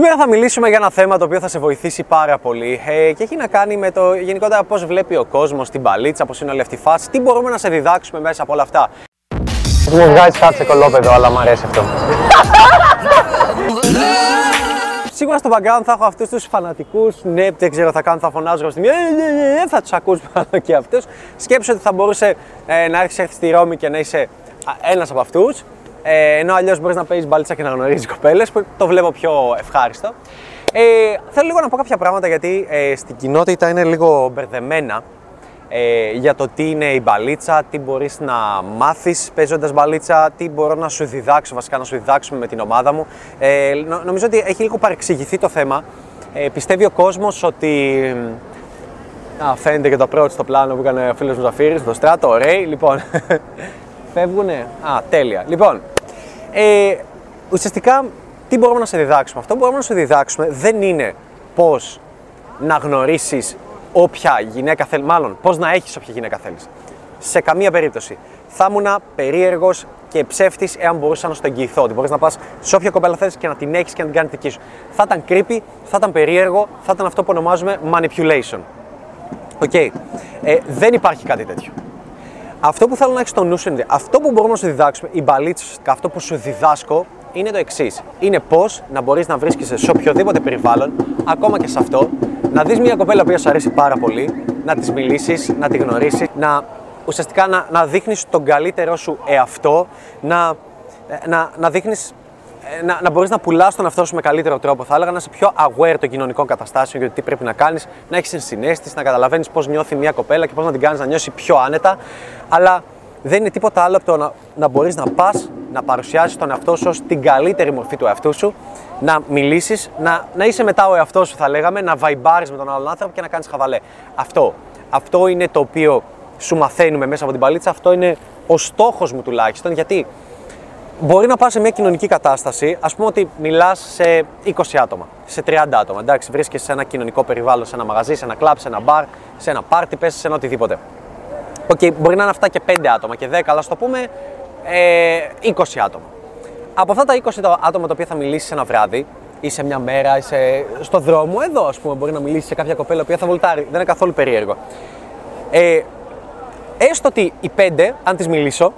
Σήμερα θα μιλήσουμε για ένα θέμα το οποίο θα σε βοηθήσει πάρα πολύ ε, και έχει να κάνει με το γενικότερα πώς βλέπει ο κόσμος την παλίτσα, πώς είναι όλη αυτή η φάση, τι μπορούμε να σε διδάξουμε μέσα από όλα αυτά. Μου βγάζει κάτι σε κολόπεδο, αλλά μου αρέσει αυτό. Σίγουρα στο background θα έχω αυτούς τους φανατικούς. Ναι, δεν ξέρω, θα κάνω, θα φωνάζω στη μία. Ε, θα τους ακούς πάνω και αυτούς. Σκέψου ότι θα μπορούσε ε, να έρθεις στη Ρώμη και να είσαι ένας από αυτούς. Ε, ενώ αλλιώς μπορείς να παίζεις μπαλίτσα και να γνωρίζεις κοπέλες, που το βλέπω πιο ευχάριστο. Ε, θέλω λίγο να πω κάποια πράγματα γιατί ε, στην κοινότητα είναι λίγο μπερδεμένα ε, για το τι είναι η μπαλίτσα, τι μπορείς να μάθεις παίζοντας μπαλίτσα, τι μπορώ να σου διδάξω, βασικά να σου διδάξουμε με την ομάδα μου. Ε, νομίζω ότι έχει λίγο παρεξηγηθεί το θέμα. Ε, πιστεύει ο κόσμος ότι... Α, φαίνεται και το approach στο πλάνο που έκανε ο φίλος μου Ζαφύρης, το στράτο, ωραίοι. Λοιπόν, φεύγουνε; Α, τέλεια. Λοιπόν, ε, ουσιαστικά τι μπορούμε να σε διδάξουμε; Αυτό που μπορούμε να σου διδάξουμε δεν είναι πώς να γνωρίσεις όποια γυναίκα θέλει, μάλλον πώς να έχεις όποια γυναίκα θέλεις. Σε καμία περίπτωση. Θα ήμουν περίεργος και ψεύτης εάν μπορούσα να στο εγγυηθώ. Ότι μπορείς να πας σε όποια κοπέλα θέλει και να την έχεις και να την κάνεις δική σου. Θα ήταν creepy, θα ήταν περίεργο, θα ήταν αυτό που ονομάζουμε manipulation. OK. Okay. Ε, δεν υπάρχει κάτι τέτοιο. Αυτό που θέλω να έχεις στο νου σου είναι αυτό που μπορούμε να σου διδάξουμε, η μπαλίτσα, αυτό που σου διδάσκω είναι το εξής. Είναι πώς να μπορείς να βρίσκεσαι σε οποιοδήποτε περιβάλλον, ακόμα και σε αυτό, να δεις μια κοπέλα που σου αρέσει πάρα πολύ, να της μιλήσεις, να τη γνωρίσεις, να ουσιαστικά να, να δείχνεις τον καλύτερό σου εαυτό, να, να, να δείχνεις ε, να, να μπορείς να πουλάς τον εαυτό σου με καλύτερο τρόπο. Θα έλεγα να είσαι πιο aware των κοινωνικών καταστάσεων και τι πρέπει να κάνεις, να έχεις ενσυναίσθηση, να καταλαβαίνεις πώς νιώθει μια κοπέλα και πώς να την κάνεις να νιώσει πιο άνετα. Αλλά δεν είναι τίποτα άλλο από το να, να μπορείς να πας να παρουσιάσεις τον εαυτό σου ως την καλύτερη μορφή του εαυτού σου, να μιλήσεις, να, να είσαι μετά ο εαυτός σου, θα λέγαμε, να βαϊμπάρεις με τον άλλον άνθρωπο και να κάνεις χαβαλέ. Αυτό. Αυτό είναι το οποίο σου μαθαίνουμε μέσα από την παλίτσα. Αυτό είναι ο στόχος μου τουλάχιστον. Γιατί μπορεί να πας σε μια κοινωνική κατάσταση, ας πούμε ότι μιλάς σε 20 άτομα, σε 30 άτομα. Εντάξει, βρίσκεσαι σε ένα κοινωνικό περιβάλλον, σε ένα μαγαζί, σε ένα κλαμπ, σε ένα μπαρ, σε ένα πάρτι, πες σε ένα οτιδήποτε. OK, okay, μπορεί να είναι αυτά και 5 άτομα και 10, αλλά ας το πούμε ε, 20 άτομα. Από αυτά τα 20 άτομα τα οποία θα μιλήσεις ένα βράδυ, ή σε μια μέρα, ή σε, στο δρόμο, εδώ ας πούμε, μπορεί να μιλήσεις σε κάποια κοπέλα που θα βολτάρει. Δεν είναι καθόλου περίεργο. Ε, έστω ότι οι 5, αν τις μιλήσω,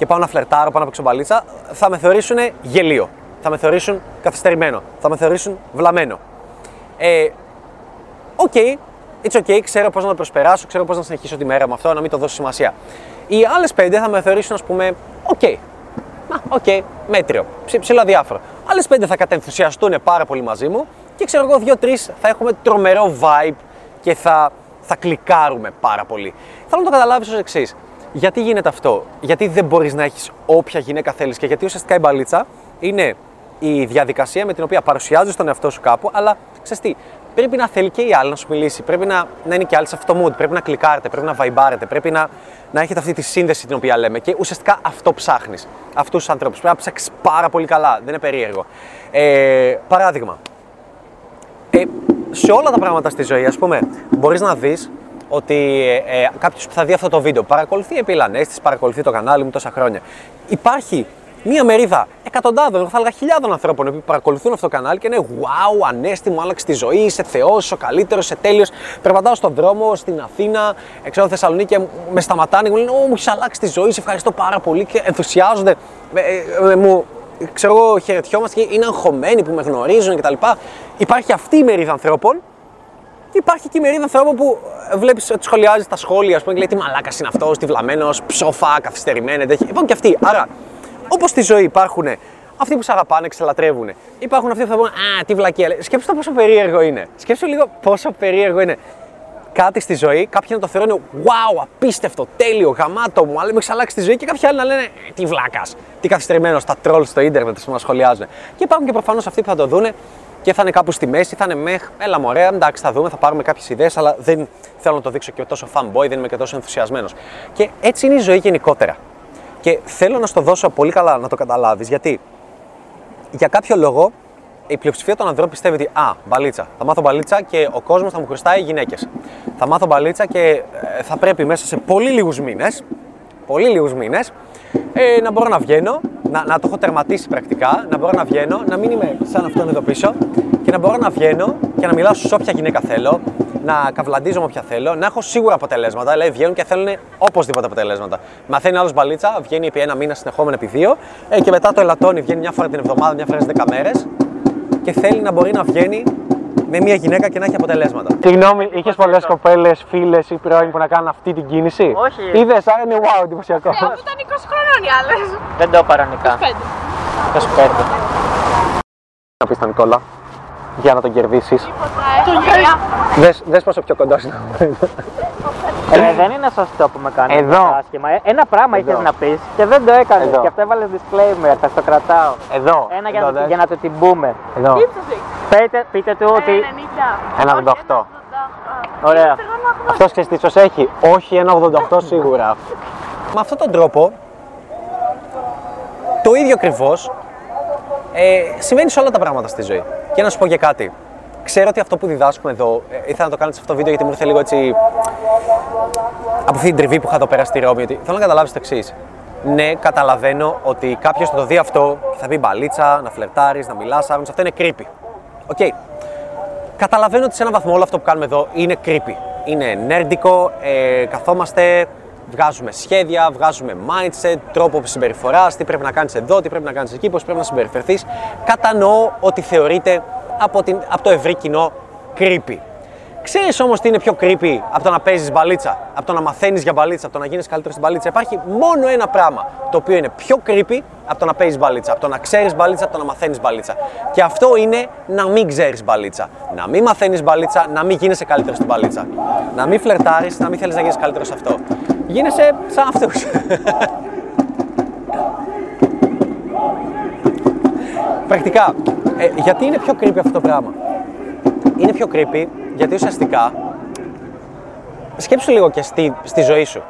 και πάω να φλερτάρω, πάω να παίξω μπαλίτσα, θα με θεωρήσουν γελίο. Θα με θεωρήσουν καθυστερημένο. Θα με θεωρήσουν βλαμμένο. Ε, OK, okay, it's okay, ξέρω πώς να το προσπεράσω, ξέρω πώς να συνεχίσω τη μέρα με αυτό, να μην το δώσω σημασία. Οι άλλες πέντε θα με θεωρήσουν, ας πούμε, OK. Okay. OK, okay, μέτριο, ψιλοαδιάφορο. Άλλες πέντε θα κατενθουσιαστούν πάρα πολύ μαζί μου και ξέρω εγώ, δύο-τρεις θα έχουμε τρομερό vibe και θα, θα κλικάρουμε πάρα πολύ. Θέλω να το καταλάβεις ως εξής. Γιατί γίνεται αυτό, Γιατί δεν μπορείς να έχεις όποια γυναίκα θέλεις και γιατί ουσιαστικά η μπαλίτσα είναι η διαδικασία με την οποία παρουσιάζεις τον εαυτό σου κάπου, αλλά ξέρεις τι, πρέπει να θέλει και η άλλη να σου μιλήσει. Πρέπει να, να είναι και άλλη σε αυτό το mood. Πρέπει να κλικάρετε, πρέπει να βαϊμπάρετε, πρέπει να, να έχετε αυτή τη σύνδεση την οποία λέμε. Και ουσιαστικά αυτό ψάχνεις. Αυτούς τους ανθρώπους. Πρέπει να ψάξεις πάρα πολύ καλά. Δεν είναι περίεργο. Ε, παράδειγμα. Ε, σε όλα τα πράγματα στη ζωή, ας πούμε, μπορείς να δεις ότι ε, κάποιος που θα δει αυτό το βίντεο παρακολουθεί επί Λανέστη, παρακολουθεί το κανάλι μου τόσα χρόνια. Υπάρχει μία μερίδα εκατοντάδων, θα έλεγα χιλιάδων ανθρώπων που παρακολουθούν αυτό το κανάλι και είναι Wow, Ανέστη μου άλλαξε τη ζωή, είσαι Θεός, ο καλύτερος, είσαι τέλειος. Περπατάω στον δρόμο στην Αθήνα, έξω από Θεσσαλονίκη και με σταματάνε και μου λένε Ω, μου έχεις αλλάξει τη ζωή, σε ευχαριστώ πάρα πολύ και ενθουσιάζονται. Ε, ε, μου, ξέρω εγώ, χαιρετιόμαστε και είναι αγχωμένοι που με γνωρίζουν κτλ. Υπάρχει αυτή η μερίδα ανθρώπων και υπάρχει και η μερίδα ανθρώπων που βλέπεις ότι σχολιάζει τα σχόλια, ας πούμε, και λέει τι μαλάκας είναι αυτός, τι βλαμμένος, ψόφα, καθυστερημένη. Υπάρχουν και αυτοί. Άρα Όπως στη ζωή υπάρχουν αυτοί που σε αγαπάνε, ξελατρεύουν. Υπάρχουν αυτοί που θα πούνε Α, τι βλακία. Σκέψτε πόσο περίεργο είναι. Σκέψτε λίγο πόσο περίεργο είναι. Κάτι στη ζωή, κάποιοι να το θεωρούν Wow, απίστευτο, τέλειο, γαμάτο μου, αλλά με έχει αλλάξει τη ζωή και κάποιοι άλλοι να λένε Τι βλάκα, τι καθυστερημένος, τα τρόλ στο ίντερνετ που μα σχολιάζουν. Και υπάρχουν και προφανώς αυτοί που θα το δούνε και θα είναι κάπου στη μέση, θα είναι μεχ, έλα μωρέ, εντάξει, θα δούμε, θα πάρουμε κάποιες ιδέες, αλλά δεν θέλω να το δείξω και τόσο fanboy, δεν είμαι και τόσο ενθουσιασμένος. Και έτσι είναι η ζωή γενικότερα. Και θέλω να στο δώσω πολύ καλά να το καταλάβεις γιατί για κάποιο λόγο η πλειοψηφία των ανθρώπων πιστεύει ότι Α, μπαλίτσα. Θα μάθω μπαλίτσα και ο κόσμος θα μου χρωστάει γυναίκες. Θα μάθω μπαλίτσα και ε, θα πρέπει μέσα σε πολύ λίγους μήνες πολύ λίγους μήνες ε, να μπορώ να βγαίνω, να, να το έχω τερματίσει πρακτικά, να μπορώ να βγαίνω, να μην είμαι σαν αυτόν εδώ πίσω και να μπορώ να βγαίνω και να μιλάω σε όποια γυναίκα θέλω, να καυλαντίζω με όποια θέλω, να έχω σίγουρα αποτελέσματα. Δηλαδή βγαίνουν και θέλουν οπωσδήποτε αποτελέσματα. Μαθαίνει άλλος μπαλίτσα, βγαίνει επί ένα μήνα συνεχόμενο επί δύο ε, και μετά το ελαττώνει, βγαίνει μια φορά την εβδομάδα, μια φορά στι 10 μέρες και θέλει να μπορεί να βγαίνει με μια γυναίκα και να έχει αποτελέσματα. Συγγνώμη, είχες πολλές κοπέλες, φίλες ή πρώην που να κάνουν αυτή την κίνηση; Όχι. Είδες, άρα είναι wow, εντυπωσιακό. Ναι, αφού ήταν 20 χρονών οι άλλες. Δεν το παρανικά. 5. 25. Να πεις τον Νικόλα, για να τον κερδίσεις. Τον Γιώργο. Δες, δες πόσο πιο κοντά είναι. Ε, δεν είναι σωστό που με κάνεις Εδώ. άσχημα. Ε, Ένα πράγμα Εδώ. είχες να πεις και δεν το έκανες. Εδώ. Και αυτό έβαλες disclaimer, θα στο κρατάω. Εδώ. Ένα για, εδώ, να, δες. για να το την πούμε. Εδώ. Πείτε, πείτε του ότι. 90. 1,88. Ωραία. Αυτός ξέρει τι ίσως έχει. Όχι 1,88 σίγουρα. Με αυτόν τον τρόπο, το ίδιο ακριβώς ε, συμβαίνει σε όλα τα πράγματα στη ζωή. Και να σου πω και κάτι. Ξέρω ότι αυτό που διδάσκουμε εδώ, ε, ήθελα να το κάνω σε αυτό το βίντεο γιατί μου ήρθε λίγο έτσι. από αυτή την τριβή που είχα εδώ πέρα στη Ρώμη. Ότι θέλω να καταλάβεις το εξής. Ναι, καταλαβαίνω ότι κάποιος θα το δει αυτό και θα πει μπαλίτσα, να φλερτάρεις, να μιλάς άγνωστο. Αυτό είναι creepy. OK. Καταλαβαίνω ότι σε έναν βαθμό όλο αυτό που κάνουμε εδώ είναι creepy. Είναι νέρντικο, ε, καθόμαστε, βγάζουμε σχέδια, βγάζουμε mindset, τρόπο συμπεριφοράς, τι πρέπει να κάνεις εδώ, τι πρέπει να κάνεις εκεί, πώς πρέπει να συμπεριφερθείς. Κατανοώ ότι θεωρείται από, την, από το ευρύ κοινό creepy. Ξέρεις όμως τι είναι πιο creepy από το να παίζεις μπαλίτσα, από το να μαθαίνεις για μπαλίτσα, από το να γίνεις καλύτερος στην μπαλίτσα. Υπάρχει μόνο ένα πράγμα το οποίο είναι πιο creepy από το να παίζεις μπαλίτσα, από το να ξέρεις μπαλίτσα, από το να μαθαίνεις μπαλίτσα. Και αυτό είναι να μην ξέρεις μπαλίτσα. Να μην μαθαίνεις μπαλίτσα, να μην γίνεσαι καλύτερος στην μπαλίτσα. Να μην φλερτάρεις, να μην θέλεις να γίνεις καλύτερος σε αυτό. Γίνεσαι σαν αυτούς. Πρακτικά, ε, γιατί είναι πιο creepy αυτό το πράγμα; Είναι πιο creepy γιατί ουσιαστικά σκέψου λίγο και στη, στη ζωή σου.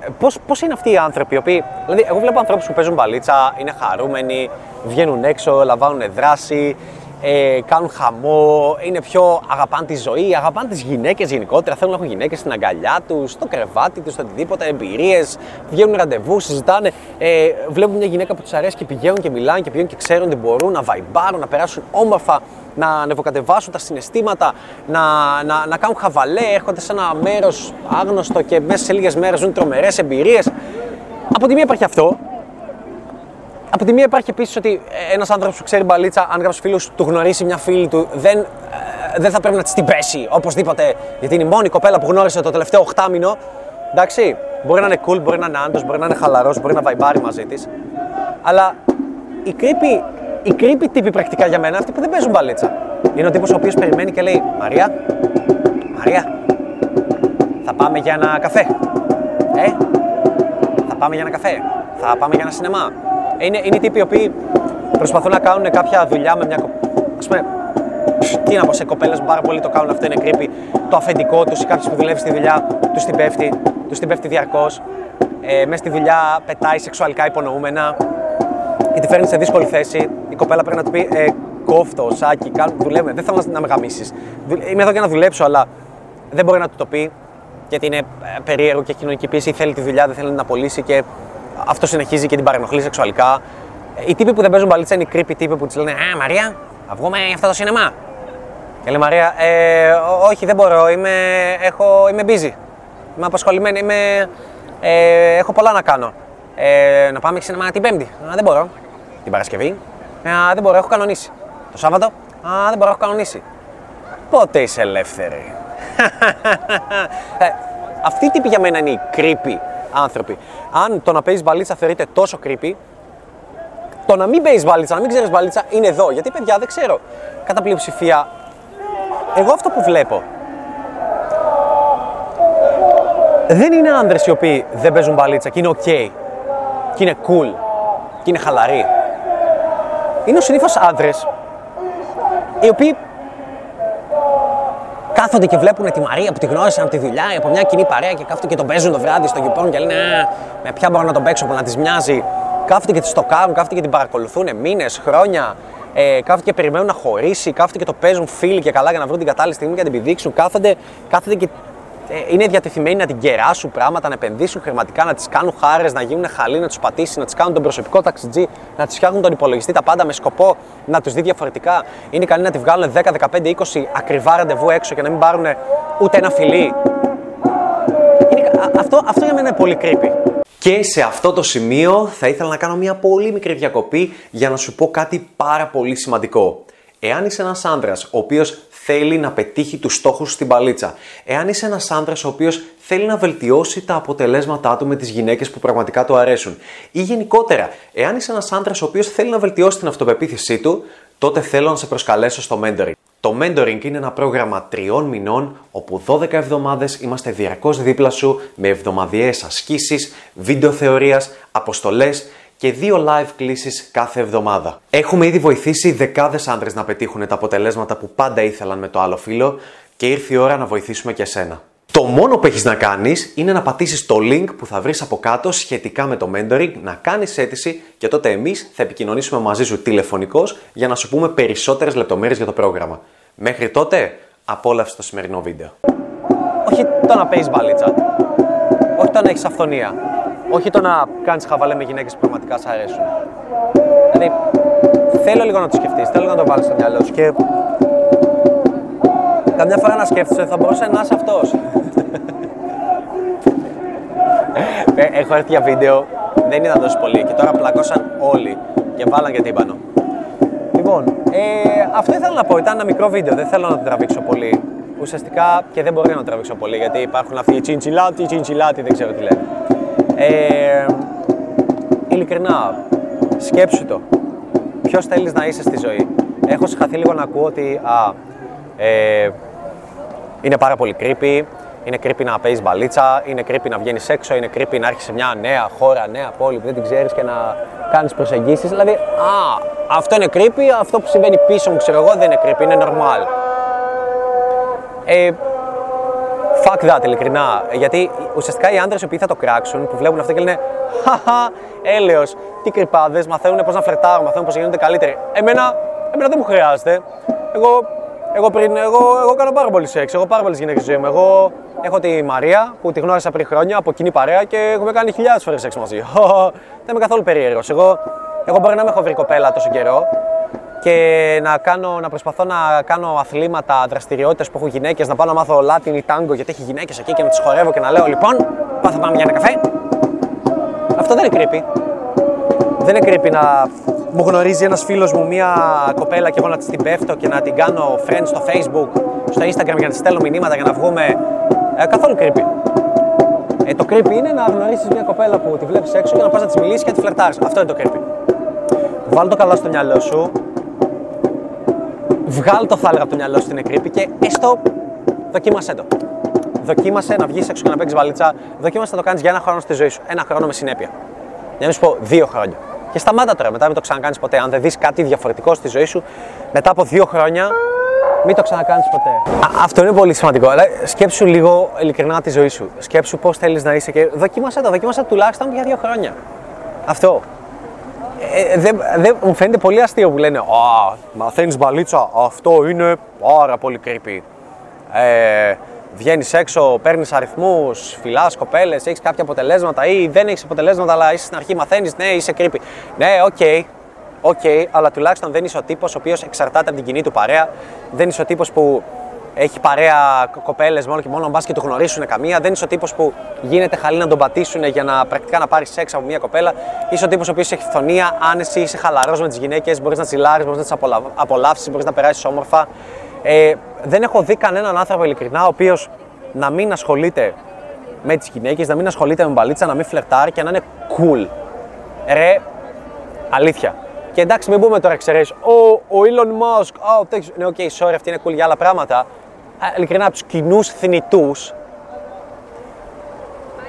Ε, Πώς, πώς είναι αυτοί οι άνθρωποι οι οποίοι. Δηλαδή, εγώ βλέπω ανθρώπους που παίζουν μπαλίτσα, είναι χαρούμενοι, βγαίνουν έξω, λαμβάνουν δράση, ε, κάνουν χαμό, είναι πιο αγαπάνε τη ζωή, αγαπάνε τις γυναίκες γενικότερα. Θέλουν να έχουν γυναίκες στην αγκαλιά τους, στο κρεβάτι τους, στο οτιδήποτε, εμπειρίες, βγαίνουν ραντεβού, συζητάνε. Ε, βλέπουν μια γυναίκα που τους αρέσει και πηγαίνουν και μιλάνε και πηγαίνουν και ξέρουν ότι μπορούν να βαϊμπάρουν, να περάσουν όμορφα, να ανεβοκατεβάσουν τα συναισθήματα, να, να, να κάνουν χαβαλέ, έρχονται σε ένα μέρος άγνωστο και μέσα σε λίγες μέρες ζουν τρομερές εμπειρίες. Από τη μία υπάρχει αυτό. Από τη μία υπάρχει επίσης ότι ένας άνθρωπος που ξέρει μπαλίτσα, αν κάποιος φίλος του γνωρίσει μια φίλη του, δεν, ε, δεν θα πρέπει να της την πέσει οπωσδήποτε. Γιατί είναι η μόνη κοπέλα που γνώρισε το τελευταίο οχτάμινο. Εντάξει, μπορεί να είναι cool, μπορεί να είναι άντρος, μπορεί να είναι χαλαρός, μπορεί να βαϊμπάρει μαζί της. Αλλά οι creepy, οι creepy τύποι πρακτικά για μένα, αυτοί που δεν παίζουν μπαλίτσα. Είναι ο τύπος ο οποίος περιμένει και λέει Μαρία, Μαρία, θα πάμε για ένα καφέ. Ε, θα πάμε για ένα καφέ. Θα πάμε για ένα σινεμά. Ε, Είναι, είναι οι τύποι οι οποίοι προσπαθούν να κάνουν κάποια δουλειά με μια κοπέλα. Ας πούμε, πφ, τι να πω σε κοπέλες που πάρα πολύ το κάνουν αυτό είναι creepy. Το αφεντικό τους ή κάποιος που δουλεύει στη δουλειά τους την πέφτει, τους την πέφτει διαρκώς. Ε, μέσα στη δουλειά πετάει σεξουαλικά υπονοούμενα και τη φέρνεις σε δύσκολη θέση. Η κοπέλα πρέπει να του πει ε, κόφτο, σάκι, κάνω, δουλεύουμε. Δεν θέλω να, να με γαμίσεις. Είμαι εδώ για να δουλέψω, αλλά δεν μπορεί να του το πει γιατί είναι ε, περίεργο και έχει κοινωνική πίεση. Θέλει τη δουλειά, δεν θέλει να την απολύσει και αυτό συνεχίζει και την παρενοχλεί σεξουαλικά. Ε, Οι τύποι που δεν παίζουν μπαλίτσα είναι οι creepy τύποι που τη λένε Α, Μαρία, θα βγούμε για αυτό το σινεμά. Και λέει Μαρία, ε, «Ό- όχι, δεν μπορώ, είμαι, έχω, είμαι busy. Είμαι απασχολημένη, είμαι, ε, έχω πολλά να κάνω. Ε, να πάμε σινεμά την Πέμπτη. Α, δεν μπορώ. Την Παρασκευή. Ε, Α, δεν μπορώ, έχω κανονίσει. Το Σάββατο. Α, δεν μπορώ, έχω κανονίσει. Πότε είσαι ελεύθερη; ε, αυτοί οι τύποι για μένα είναι οι creepy άνθρωποι. Αν το να παίζεις μπαλίτσα θεωρείται τόσο creepy, το να μην παίζεις μπαλίτσα, να μην ξέρεις μπαλίτσα είναι εδώ. Γιατί παιδιά δεν ξέρω. Κατά πλειοψηφία, εγώ αυτό που βλέπω δεν είναι άνδρες οι οποίοι δεν παίζουν μπαλίτσα και είναι ok. Και είναι cool. Και είναι χαλαροί. Είναι ο συνήθως άνδρες οι οποίοι κάθονται και βλέπουν τη Μαρία που τη γνώρισαν από τη δουλειά από μια κοινή παρέα και κάθονται και τον παίζουν το βράδυ στο γηπόν και λένε «Α, με ποια μπορώ να τον παίξω που να τη μοιάζει. Κάθονται και τη στοκάρουν, κάθονται και την παρακολουθούν μήνες, χρόνια. Ε, κάθονται και περιμένουν να χωρίσει, κάθονται και το παίζουν φίλοι και καλά για να βρουν την κατάλληλη στιγμή για να την πηδήξουν. Κάθονται, κάθονται και ε, είναι διατεθειμένοι να την κεράσουν πράγματα, να επενδύσουν χρηματικά, να τις κάνουν χάρες, να γίνουν χαλί, να τους πατήσει, να τις κάνουν τον προσωπικό ταξιτζή, να του φτιάχνουν τον υπολογιστή, τα πάντα με σκοπό να τους δει διαφορετικά. Είναι ικανοί να τη βγάλουν 10, 15, 20 ακριβά ραντεβού έξω και να μην πάρουν ούτε ένα φιλί. Είναι, α- αυτό, αυτό για μένα είναι πολύ creepy. Και σε αυτό το σημείο θα ήθελα να κάνω μια πολύ μικρή διακοπή για να σου πω κάτι πάρα πολύ σημαντικό. Εάν είσαι ένας άντρας ο οποίος θέλει να πετύχει τους στόχους στην παλίτσα, εάν είσαι ένας άντρας ο οποίος θέλει να βελτιώσει τα αποτελέσματά του με τις γυναίκες που πραγματικά του αρέσουν, ή γενικότερα, εάν είσαι ένας άντρας ο οποίος θέλει να βελτιώσει την αυτοπεποίθησή του, τότε θέλω να σε προσκαλέσω στο mentoring. Το mentoring είναι ένα πρόγραμμα τριών μηνών όπου 12 εβδομάδες είμαστε διαρκώς δίπλα σου με εβδομαδιαίες ασκήσεις, βίντεο θεωρίας, αποστολές και δύο live κλήσεις κάθε εβδομάδα. Έχουμε ήδη βοηθήσει δεκάδες άντρες να πετύχουν τα αποτελέσματα που πάντα ήθελαν με το άλλο φύλλο και ήρθε η ώρα να βοηθήσουμε και εσένα. Το μόνο που έχεις να κάνεις είναι να πατήσεις το link που θα βρεις από κάτω σχετικά με το mentoring, να κάνεις αίτηση και τότε εμείς θα επικοινωνήσουμε μαζί σου τηλεφωνικώς για να σου πούμε περισσότερες λεπτομέρειες για το πρόγραμμα. Μέχρι τότε, απόλαυσε το σημερινό βίντεο. Όχι το να παίζεις μπαλίτσα. Όχι το να έχεις αυθονία. Όχι το να κάνεις χαβαλέ με γυναίκες που πραγματικά σ' αρέσουν. Δηλαδή, θέλω λίγο να το σκεφτείς, θέλω να το βάλεις στο μυαλό σου και. Καμιά φορά να σκέφτεσαι ότι θα μπορούσε να είσαι αυτός. Έχω έρθει για βίντεο, δεν ήταν τόσο πολύ και τώρα πλακώσαν όλοι και βάλαν και τύμπανο. Λοιπόν, ε, αυτό ήθελα να πω. Ήταν ένα μικρό βίντεο. Δεν θέλω να το τραβήξω πολύ. Ουσιαστικά και δεν μπορεί να το τραβήξω πολύ γιατί υπάρχουν αυτοί οι τσιντσιλάτοι, οι τσιντσιλάτοι, δεν ξέρω τι λένε. Ε, ειλικρινά, σκέψου το. Ποιος θέλεις να είσαι στη ζωή; Έχω συγχαθεί λίγο να ακούω ότι α, ε, είναι πάρα πολύ creepy, είναι creepy να παίζεις μπαλίτσα, είναι creepy να βγαίνεις έξω, είναι creepy να έρχεσαι σε μια νέα χώρα, νέα πόλη που δεν την ξέρεις και να κάνεις προσεγγίσεις. Δηλαδή, α, αυτό είναι creepy, αυτό που συμβαίνει πίσω μου, ξέρω εγώ, δεν είναι creepy, είναι normal. Ε, fuck that, ειλικρινά. Γιατί ουσιαστικά οι άντρες οι οποίοι θα το κράξουν, που βλέπουν αυτό και λένε Χαχα, έλεος, τι κρυπάδες, μαθαίνουν πώς να φλερτάρουν, μαθαίνουν πώς γίνονται καλύτεροι. Εμένα, εμένα δεν μου χρειάζεται. Εγώ, εγώ, πριν, εγώ, εγώ κάνω πάρα πολύ σεξ, εγώ πάρα πολλές γυναίκες στη ζωή μου. Εγώ έχω τη Μαρία που τη γνώρισα πριν χρόνια από κοινή παρέα και έχουμε κάνει χιλιάδες φορές σεξ μαζί. δεν είμαι καθόλου περίεργος. Εγώ, εγώ μπορεί να με έχω βρει κοπέλα τόσο καιρό και να, κάνω, να προσπαθώ να κάνω αθλήματα, δραστηριότητες που έχουν γυναίκες, να πάω να μάθω Latin ή τάγκο γιατί έχει γυναίκες εκεί και να τις χορεύω και να λέω λοιπόν, πάω θα πάμε για ένα καφέ. Αυτό δεν είναι creepy. Δεν είναι creepy να μου γνωρίζει ένας φίλος μου μία κοπέλα και εγώ να της την πέφτω και να την κάνω friends στο facebook, στο instagram για να της στέλνω μηνύματα για να βγούμε. Ε, καθόλου creepy. Ε, το creepy είναι να γνωρίσεις μια κοπέλα που τη βλέπεις έξω και να πας να της μιλήσεις και να τη φλερτάρεις. Αυτό είναι το creepy. Βάλ το καλά στο μυαλό σου. Βγάλ το θα έλεγα από το μυαλό σου την creepy και έστω δοκίμασέ το. Δοκίμασε να βγεις έξω και να παίξεις βαλίτσα. Δοκίμασε να το κάνεις για ένα χρόνο στη ζωή σου. Ένα χρόνο με συνέπεια. Για να μην σου πω δύο χρόνια. Και σταμάτα τώρα, μετά μην το ξανακάνεις ποτέ. Αν δεν δεις κάτι διαφορετικό στη ζωή σου, μετά από δύο χρόνια, μην το ξανακάνεις ποτέ. Α, αυτό είναι πολύ σημαντικό. Αλλά σκέψου λίγο ειλικρινά τη ζωή σου. Σκέψου πώς θέλεις να είσαι και δοκίμασε το. Δοκίμασε το τουλάχιστον για δύο χρόνια. Αυτό. Ε, δεν, δεν, μου φαίνεται πολύ αστείο που λένε Α, μαθαίνεις μπαλίτσα. Αυτό είναι πάρα πολύ creepy. Ε, Βγαίνεις έξω, παίρνεις αριθμούς, φιλάς κοπέλες, έχεις κάποια αποτελέσματα ή δεν έχεις αποτελέσματα, αλλά είσαι στην αρχή, μαθαίνεις. Ναι, είσαι creepy. Ναι, OK, okay, OK, okay, αλλά τουλάχιστον δεν είσαι ο τύπος ο οποίος εξαρτάται από την κοινή του παρέα. Δεν είσαι ο τύπος που έχει παρέα κοπέλες μόνο και μόνο μπας και του γνωρίσουν καμία. Δεν είσαι ο τύπος που γίνεται χαλί να τον πατήσουν για να πρακτικά να πάρει σεξ από μια κοπέλα. Είσαι ο τύπος ο οποίος έχει αφθονία, άνεση, είσαι χαλαρός με τις γυναίκες, μπορείς να τσιλάρεις, μπορείς να τις απολαύσεις, μπορείς να περάσεις όμορφα. Ε, δεν έχω δει κανέναν άνθρωπο ειλικρινά ο οποίος να μην ασχολείται με τις γυναίκες, να μην ασχολείται με μπαλίτσα, να μην φλερτάρει και να είναι cool. Ρε, αλήθεια. Και εντάξει, μην πούμε τώρα εξαιρέσεις. Ο, ο Elon Musk, ο τέτοιος. ναι, OK, okay, sorry, αυτοί είναι cool για άλλα πράγματα. Α, ειλικρινά, από τους κοινούς θνητούς,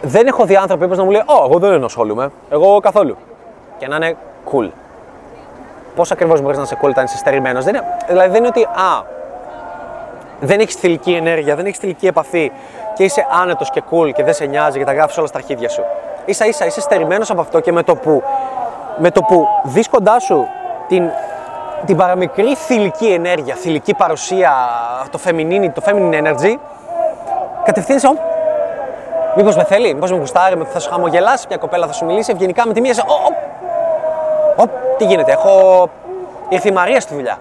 δεν έχω δει άνθρωπο που να μου λέει: Ω, εγώ δεν ασχολούμαι. Εγώ καθόλου. Και να είναι cool. Πώς ακριβώς μπορείς να είσαι cool όταν είσαι στερημένος; Δηλαδή δεν είναι ότι, α, δεν έχεις θηλυκή ενέργεια, δεν έχεις θηλυκή επαφή και είσαι άνετος και cool και δεν σε νοιάζει και τα γράφεις όλα στα αρχίδια σου. σα ίσα είσαι στερημένος από αυτό και με το που, με το που δεις κοντά σου την, την παραμικρή θηλυκή ενέργεια, θηλυκή παρουσία, το feminine, το feminine energy, κατευθείαν σε. Μήπως με θέλει, μήπως με γουστάρει, θα σου χαμογελάσει μια κοπέλα, θα σου μιλήσει ευγενικά με τη μία. Σε... Ω, ω, ω, τι γίνεται, έχω. Ήρθε η Μαρία στη δουλειά.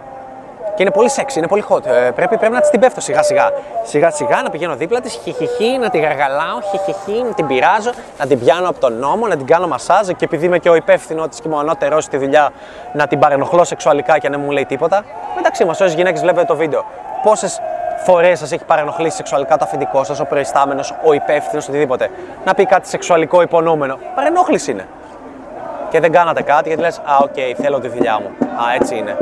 Και είναι πολύ sexy, είναι πολύ hot. Ε, πρέπει, πρέπει να της την πέφτω σιγά σιγά. Σιγά σιγά να πηγαίνω δίπλα της, χιχιχι, να τη γαργαλάω, χιχιχι, να την πειράζω, να την πιάνω από τον νόμο, να την κάνω μασάζ και επειδή είμαι και ο υπεύθυνο της και μου ανώτερό στη δουλειά, να την παρενοχλώ σεξουαλικά και να μην μου λέει τίποτα. Μεταξύ μας, όσες γυναίκες βλέπετε το βίντεο, πόσες φορές σας έχει παρενοχλήσει σεξουαλικά το αφεντικό σας, ο προϊστάμενος, ο υπεύθυνος, οτιδήποτε. Να πει κάτι σεξουαλικό υπονοούμενο. Παρενόχληση είναι. Και δεν κάνατε κάτι γιατί λες, Α, οκ, okay, θέλω τη δουλειά μου. Α, έτσι είναι.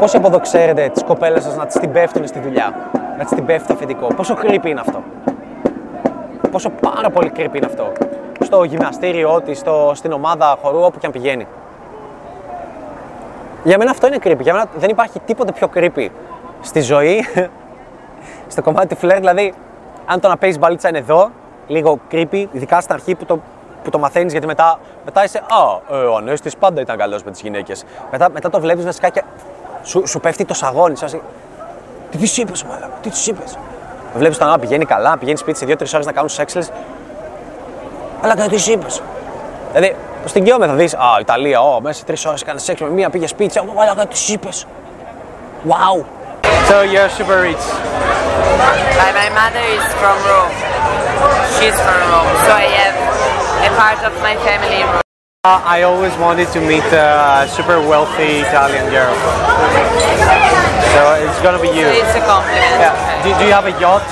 Πόσο από εδώ ξέρετε τις κοπέλες σας να τις την πέφτουν στη δουλειά, να τις την πέφτει το αφεντικό; Πόσο creepy είναι αυτό; Πόσο πάρα πολύ creepy είναι αυτό; Στο γυμναστήριό της, στην ομάδα χορού, όπου και αν πηγαίνει. Για μένα αυτό είναι creepy. Για μένα δεν υπάρχει τίποτε πιο creepy στη ζωή, στο κομμάτι του φλερ. Δηλαδή, αν το να παίζεις μπαλίτσα είναι εδώ, λίγο creepy, ειδικά στην αρχή που το, που το μαθαίνεις, γιατί μετά, μετά είσαι. Α, ε, ο Ανέστη πάντα ήταν καλός με τις γυναίκες. Μετά, μετά το βλέπεις βασικά και σου, σου πέφτει το σαγόνι. Σου, τι τη είπες, μάλλον, τι τη είπες; Βλέπεις τον άλλο πηγαίνει καλά, πηγαίνει σπίτι σε 2-3 ώρες να κάνουν σεξ. Αλλά κάτι τι είπες; Δηλαδή, στην Κιόμε θα δεις, Α, Ιταλία, oh, μέσα σε τρεις ώρες κάνει σεξ με μία, πήγε σπίτι. Ω, αλλά τι είπες; Wow. So you're super rich. My, my mother is from Rome. She's from Rome, so I have a part of my family in Rome. I always wanted to meet a super wealthy Italian girl. So it's gonna be you. So it's a compliment. Yeah. Do, do you have a yacht?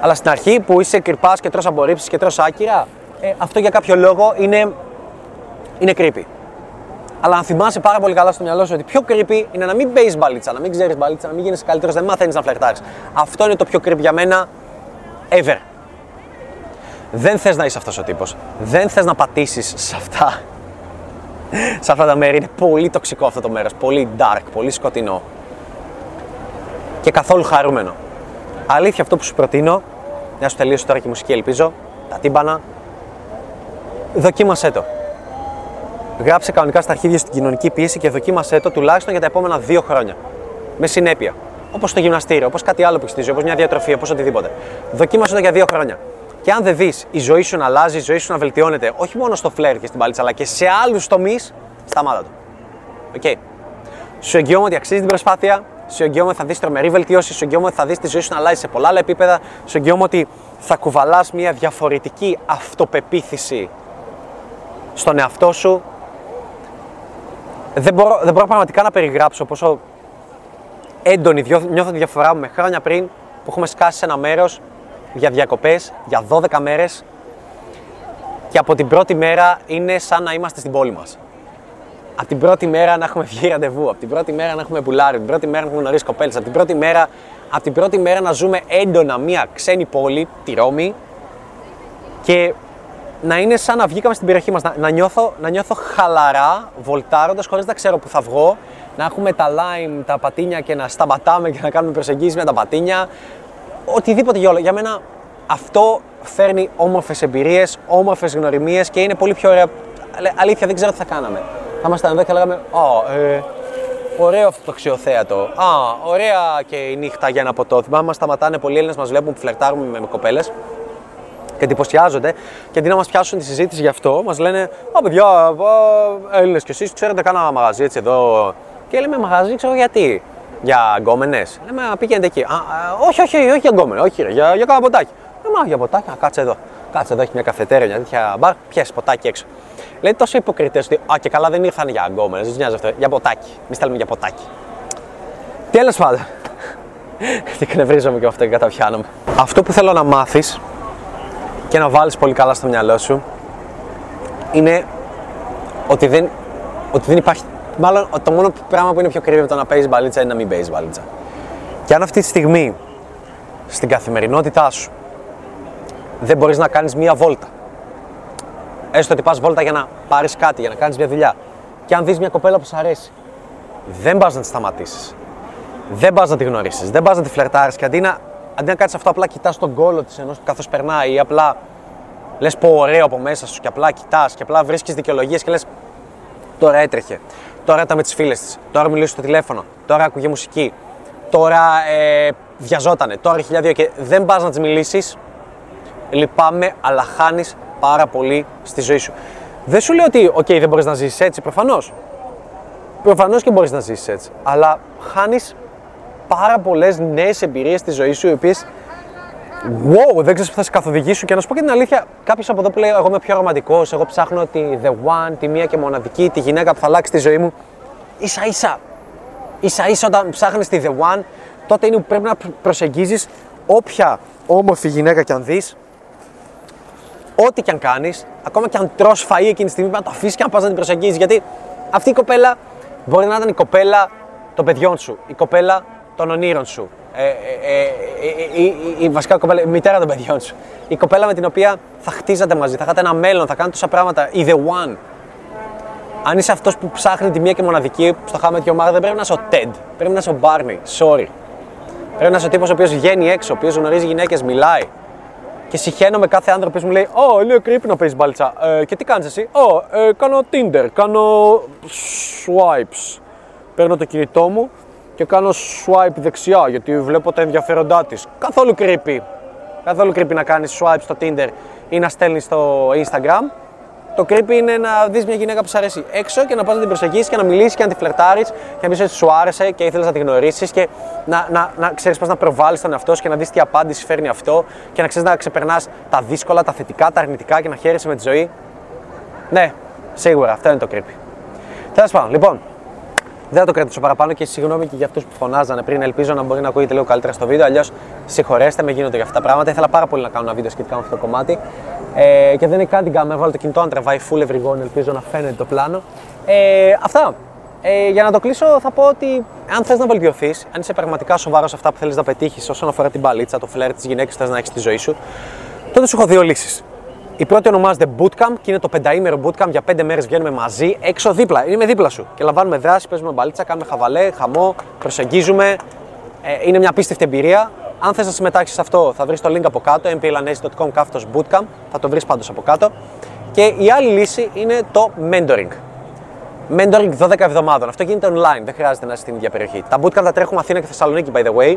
Αλλά στην αρχή που είσαι κρυπά και τρως απορρίψεις και τρως άκυρα, ε, αυτό για κάποιο λόγο είναι, είναι creepy. Αλλά αν θυμάσαι πάρα πολύ καλά στο μυαλό σου ότι πιο creepy είναι να μην παίζεις μπαλίτσα, να μην ξέρεις μπαλίτσα, να μην γίνει καλύτερος, δεν μαθαίνεις να φλερτάρεις. Αυτό είναι το πιο creepy για μένα ever. Δεν θες να είσαι αυτός ο τύπος. Δεν θες να πατήσεις σε αυτά. σε αυτά τα μέρη. Είναι πολύ τοξικό αυτό το μέρος. Πολύ dark, πολύ σκοτεινό. Και καθόλου χαρούμενο. Αλήθεια αυτό που σου προτείνω, μια σου τελείωσε τώρα και η μουσική ελπίζω, τα τύμπανα, δοκίμασέ το. Γράψε κανονικά στα αρχίδια στην κοινωνική πίεση και δοκίμασέ το τουλάχιστον για τα επόμενα δύο χρόνια. Με συνέπεια. Όπως το γυμναστήριο, όπως κάτι άλλο που έχεις όπως μια διατροφή, όπως οτιδήποτε. Δοκίμασέ το για δύο χρόνια. Και αν δεν δεις η ζωή σου να αλλάζει, η ζωή σου να βελτιώνεται, όχι μόνο στο φλερ και στην παλίτσα, αλλά και σε άλλους τομείς, σταμάτα το. ΟΚ. Okay. Σου εγγυώμαι ότι αξίζει την προσπάθεια, σου εγγυώμαι ότι θα δεις τρομερή βελτίωση, σου εγγυώμαι ότι θα δεις τη ζωή σου να αλλάζει σε πολλά άλλα επίπεδα, σου εγγυώμαι ότι θα κουβαλάς μια διαφορετική αυτοπεποίθηση στον εαυτό σου. Δεν μπορώ, δεν μπορώ πραγματικά να περιγράψω πόσο έντονη νιώθω τη διαφορά μου με χρόνια πριν που έχουμε σκάσει σε ένα μέρος για διακοπές για 12 μέρες. Και από την πρώτη μέρα είναι σαν να είμαστε στην πόλη μας. Από την πρώτη μέρα να έχουμε βγει ραντεβού, από την πρώτη μέρα να έχουμε πουλάρει, από την πρώτη μέρα να έχουμε γνωρίσει κοπέλες, από την πρώτη μέρα, από την πρώτη μέρα να ζούμε έντονα μια ξένη πόλη, τη Ρώμη. Και να είναι σαν να βγήκαμε στην περιοχή μας, να, να, νιώθω, να νιώθω χαλαρά, βολτάροντας χωρίς να ξέρω που θα βγω, να έχουμε τα lime, τα πατίνια και να σταματάμε και να κάνουμε προσεγγίσεις με τα πατίνια, οτιδήποτε για όλο. Για μένα αυτό φέρνει όμορφες εμπειρίες, όμορφες γνωριμίες και είναι πολύ πιο ωραία. Αλήθεια, δεν ξέρω τι θα κάναμε. Θα ήμασταν εδώ και λέγαμε, Α, ε, ωραίο αυτό το αξιοθέατο. Α, ωραία και η νύχτα για ένα ποτό. Θυμάμαι, μας σταματάνε πολλοί Έλληνες, μας βλέπουν που φλερτάρουμε με, με κοπέλες και εντυπωσιάζονται και αντί να μας πιάσουν τη συζήτηση γι' αυτό, μας λένε Α, παιδιά, Έλληνες κι εσείς ξέρετε, κάνα μαγαζί έτσι εδώ. Και λέμε μαγαζί, ξέρω γιατί για γκόμενες. Λέμε, πήγαινε εκεί. Α, όχι, όχι, όχι για γκόμενε, όχι, ρε, για, για κάνα ποτάκι. Λέμε, για ποτάκι, α, κάτσε εδώ. Κάτσε εδώ, έχει μια καφετέρια, μια τέτοια μπαρ, πιέσει ποτάκι έξω. Λέει τόσο υποκριτές ότι, α, και καλά δεν ήρθαν για γκόμενες, δεν νοιάζει αυτό, για ποτάκι. Μη στέλνουμε για ποτάκι. Τέλος πάντων. Τι κνευρίζομαι και αυτό και καταπιάνομαι. Αυτό που θέλω να μάθεις και να βάλεις πολύ καλά στο μυαλό σου είναι ότι δεν, ότι δεν υπάρχει Μάλλον το μόνο πράγμα που είναι πιο κρύβο από το να παίζεις μπαλίτσα είναι να μην παίζεις μπαλίτσα. Και αν αυτή τη στιγμή στην καθημερινότητά σου δεν μπορείς να κάνεις μία βόλτα, έστω ότι πας βόλτα για να πάρεις κάτι, για να κάνεις μια δουλειά, και αν δεις μια κοπέλα που σου αρέσει, δεν πας να τη σταματήσεις. Δεν πας να τη γνωρίσεις, δεν πας να τη φλερτάρεις και αντί να, αντί να κάνει αυτό, απλά κοιτάς τον κόλο της ενώ καθώς περνάει ή απλά λες πω ωραίο από μέσα σου και απλά κοιτάς και απλά βρίσκεις δικαιολογίες και λες τώρα έτρεχε. Τώρα ήταν με τις φίλες της. Τώρα μιλούσε στο τηλέφωνο. Τώρα άκουγε μουσική. Τώρα ε, βιαζότανε. Τώρα έχει 1002 και δεν πας να της μιλήσεις. Λυπάμαι, αλλά χάνεις πάρα πολύ στη ζωή σου. Δεν σου λέω ότι, OK, δεν μπορείς να ζήσεις έτσι, προφανώς. Προφανώς και μπορείς να ζήσεις έτσι. Αλλά χάνεις πάρα πολλές νέες εμπειρίες στη ζωή σου, οι οποίες. Wow, δεν ξέρει που θα σε καθοδηγήσουν. Και να σου πω και την αλήθεια, κάποιος από εδώ που λέει: Εγώ είμαι πιο ρομαντικός, εγώ ψάχνω τη The One, τη μία και μοναδική, τη γυναίκα που θα αλλάξει τη ζωή μου. σα ίσα, ίσα ίσα όταν ψάχνεις τη The One, τότε είναι που πρέπει να προσεγγίζεις όποια όμορφη γυναίκα κι αν δεις, ό,τι κι αν κάνεις, ακόμα κι αν τρως φαΐ εκείνη τη στιγμή, να το αφήσεις και να πας να την προσεγγίζεις. Γιατί αυτή η κοπέλα μπορεί να ήταν η κοπέλα των παιδιών σου, η κοπέλα των ονείρων σου. Ε, ε, ε, η, η, βασικά κοπέλα, η μητέρα των παιδιών σου. Η κοπέλα με την οποία θα χτίζατε μαζί, θα είχατε ένα μέλλον, θα κάνετε τόσα πράγματα. Η The One. Αν είσαι αυτός που ψάχνει τη μία και μοναδική στο How I Met δεν πρέπει να είσαι ο Ted. Πρέπει να είσαι ο Barney. Sorry. Πρέπει να είσαι ο τύπος ο οποίος βγαίνει έξω, ο οποίος γνωρίζει γυναίκες, μιλάει. Και συχαίνω με κάθε άνθρωπο που μου λέει: Ω, oh, λίγο creepy να παίζει μπαλτσά. Ε, και τι κάνεις εσύ, Ω, oh, ε, κάνω Tinder, κάνω swipes. Παίρνω το κινητό μου και κάνω swipe δεξιά γιατί βλέπω τα ενδιαφέροντά της. Καθόλου creepy. Καθόλου creepy να κάνεις swipe στο Tinder ή να στέλνεις στο Instagram. Το creepy είναι να δεις μια γυναίκα που σου αρέσει έξω και να πας να την προσεγγίσεις και να μιλήσεις και να τη φλερτάρεις και να πεις ότι σου άρεσε και ήθελες να τη γνωρίσεις και να, να, να ξέρεις πώς να προβάλλεις τον εαυτό σου και να δεις τι απάντηση φέρνει αυτό και να ξέρεις να ξεπερνάς τα δύσκολα, τα θετικά, τα αρνητικά και να χαίρεσαι με τη ζωή. Ναι, σίγουρα αυτό είναι το creepy. Τέλος πάντων, λοιπόν, δεν θα το κρατήσω παραπάνω και συγγνώμη και για αυτούς που φωνάζανε πριν. Ελπίζω να μπορεί να ακούγεται λίγο καλύτερα στο βίντεο. Αλλιώς συγχωρέστε με, γίνονται για αυτά τα πράγματα. Ήθελα πάρα πολύ να κάνω ένα βίντεο σχετικά με αυτό το κομμάτι. Ε, και δεν είναι καν την κάμερα. Βάλω το κινητό να τραβάει full ευρυγόν. Ελπίζω να φαίνεται το πλάνο. Ε, αυτά. Ε, για να το κλείσω, θα πω ότι αν θες να βελτιωθείς, αν είσαι πραγματικά σοβαρός σε αυτά που θέλεις να πετύχεις όσον αφορά την μπαλίτσα, το φλερ, της γυναίκας που θες να έχεις στη ζωή σου, τότε σου έχω δύο λύσεις. Η πρώτη ονομάζεται Bootcamp και είναι το πενταήμερο Bootcamp. Για πέντε μέρες βγαίνουμε μαζί έξω δίπλα. Είναι δίπλα σου και λαμβάνουμε δράση, παίζουμε μπαλίτσα, κάνουμε χαβαλέ, χαμό, προσεγγίζουμε. Ε, είναι μια απίστευτη εμπειρία. Αν θες να συμμετάξεις σε αυτό, θα βρεις το link από κάτω, mplanese.com κάθετος bootcamp. Θα το βρεις πάντως από κάτω. Και η άλλη λύση είναι το mentoring. Mentoring 12 εβδομάδων. Αυτό γίνεται online, δεν χρειάζεται να είσαι στην ίδια περιοχή. Τα bootcamp θα τρέχουμε Αθήνα και Θεσσαλονίκη, by the way.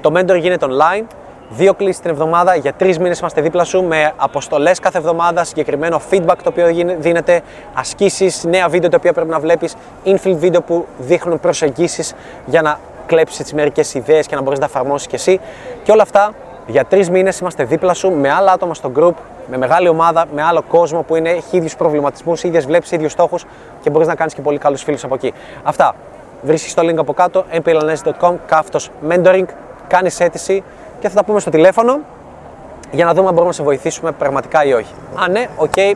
Το mentoring γίνεται online Δύο κλήσεις την εβδομάδα, για τρεις μήνες είμαστε δίπλα σου με αποστολές κάθε εβδομάδα, συγκεκριμένο feedback το οποίο δίνεται, ασκήσεις, νέα βίντεο τα οποία πρέπει να βλέπεις, infill βίντεο που δείχνουν προσεγγίσεις για να κλέψεις τις μερικές ιδέες και να μπορείς να εφαρμόσεις κι εσύ. Και όλα αυτά για τρεις μήνες είμαστε δίπλα σου με άλλα άτομα στο group, με μεγάλη ομάδα, με άλλο κόσμο που είναι, έχει ίδιους προβληματισμούς, ίδιες βλέψεις, ίδιους στόχους και μπορείς να κάνεις και πολύ καλούς φίλους από εκεί. Αυτά. Βρίσκεις το link από κάτω, mplanese.com, κάθετος mentoring, κάνεις αίτηση και θα τα πούμε στο τηλέφωνο για να δούμε αν μπορούμε να σε βοηθήσουμε πραγματικά ή όχι. Αν ναι, ok, okay,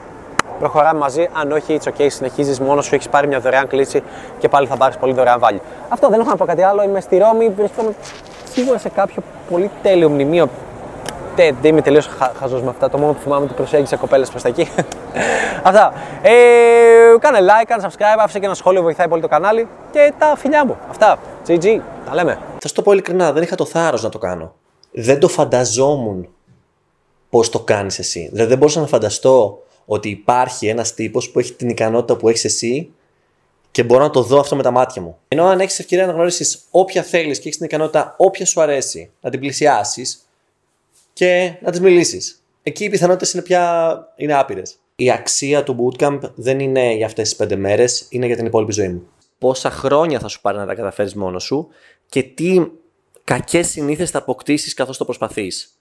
προχωράμε μαζί. Αν όχι, it's ok, συνεχίζεις μόνος σου, έχεις πάρει μια δωρεάν κλήση και πάλι θα πάρεις πολύ δωρεάν value. Αυτό δεν έχω να πω κάτι άλλο. Είμαι στη Ρώμη, βρίσκομαι σίγουρα σε κάποιο πολύ τέλειο μνημείο. Δεν είμαι τελείως χα, χαζός με αυτά. Το μόνο που θυμάμαι ότι προσέγγισε κοπέλες προς τα εκεί. αυτά. Ε, κάνε like, κάνε subscribe, άφησε και ένα σχόλιο, βοηθάει πολύ το κανάλι. Και τα φιλιά μου. Αυτά. GG. Τα λέμε. Θα σου το πω ειλικρινά, δεν είχα το θάρρος να το κάνω δεν το φανταζόμουν πώς το κάνεις εσύ. Δηλαδή δεν μπορούσα να φανταστώ ότι υπάρχει ένας τύπος που έχει την ικανότητα που έχεις εσύ και μπορώ να το δω αυτό με τα μάτια μου. Ενώ αν έχεις ευκαιρία να γνωρίσεις όποια θέλεις και έχεις την ικανότητα όποια σου αρέσει, να την πλησιάσεις και να τις μιλήσεις. Εκεί οι πιθανότητες είναι πια είναι άπειρες. Η αξία του bootcamp δεν είναι για αυτές τις πέντε μέρες, είναι για την υπόλοιπη ζωή μου. Πόσα χρόνια θα σου πάρει να τα καταφέρεις μόνος σου και τι κακές συνήθειες θα αποκτήσεις καθώς το προσπαθείς.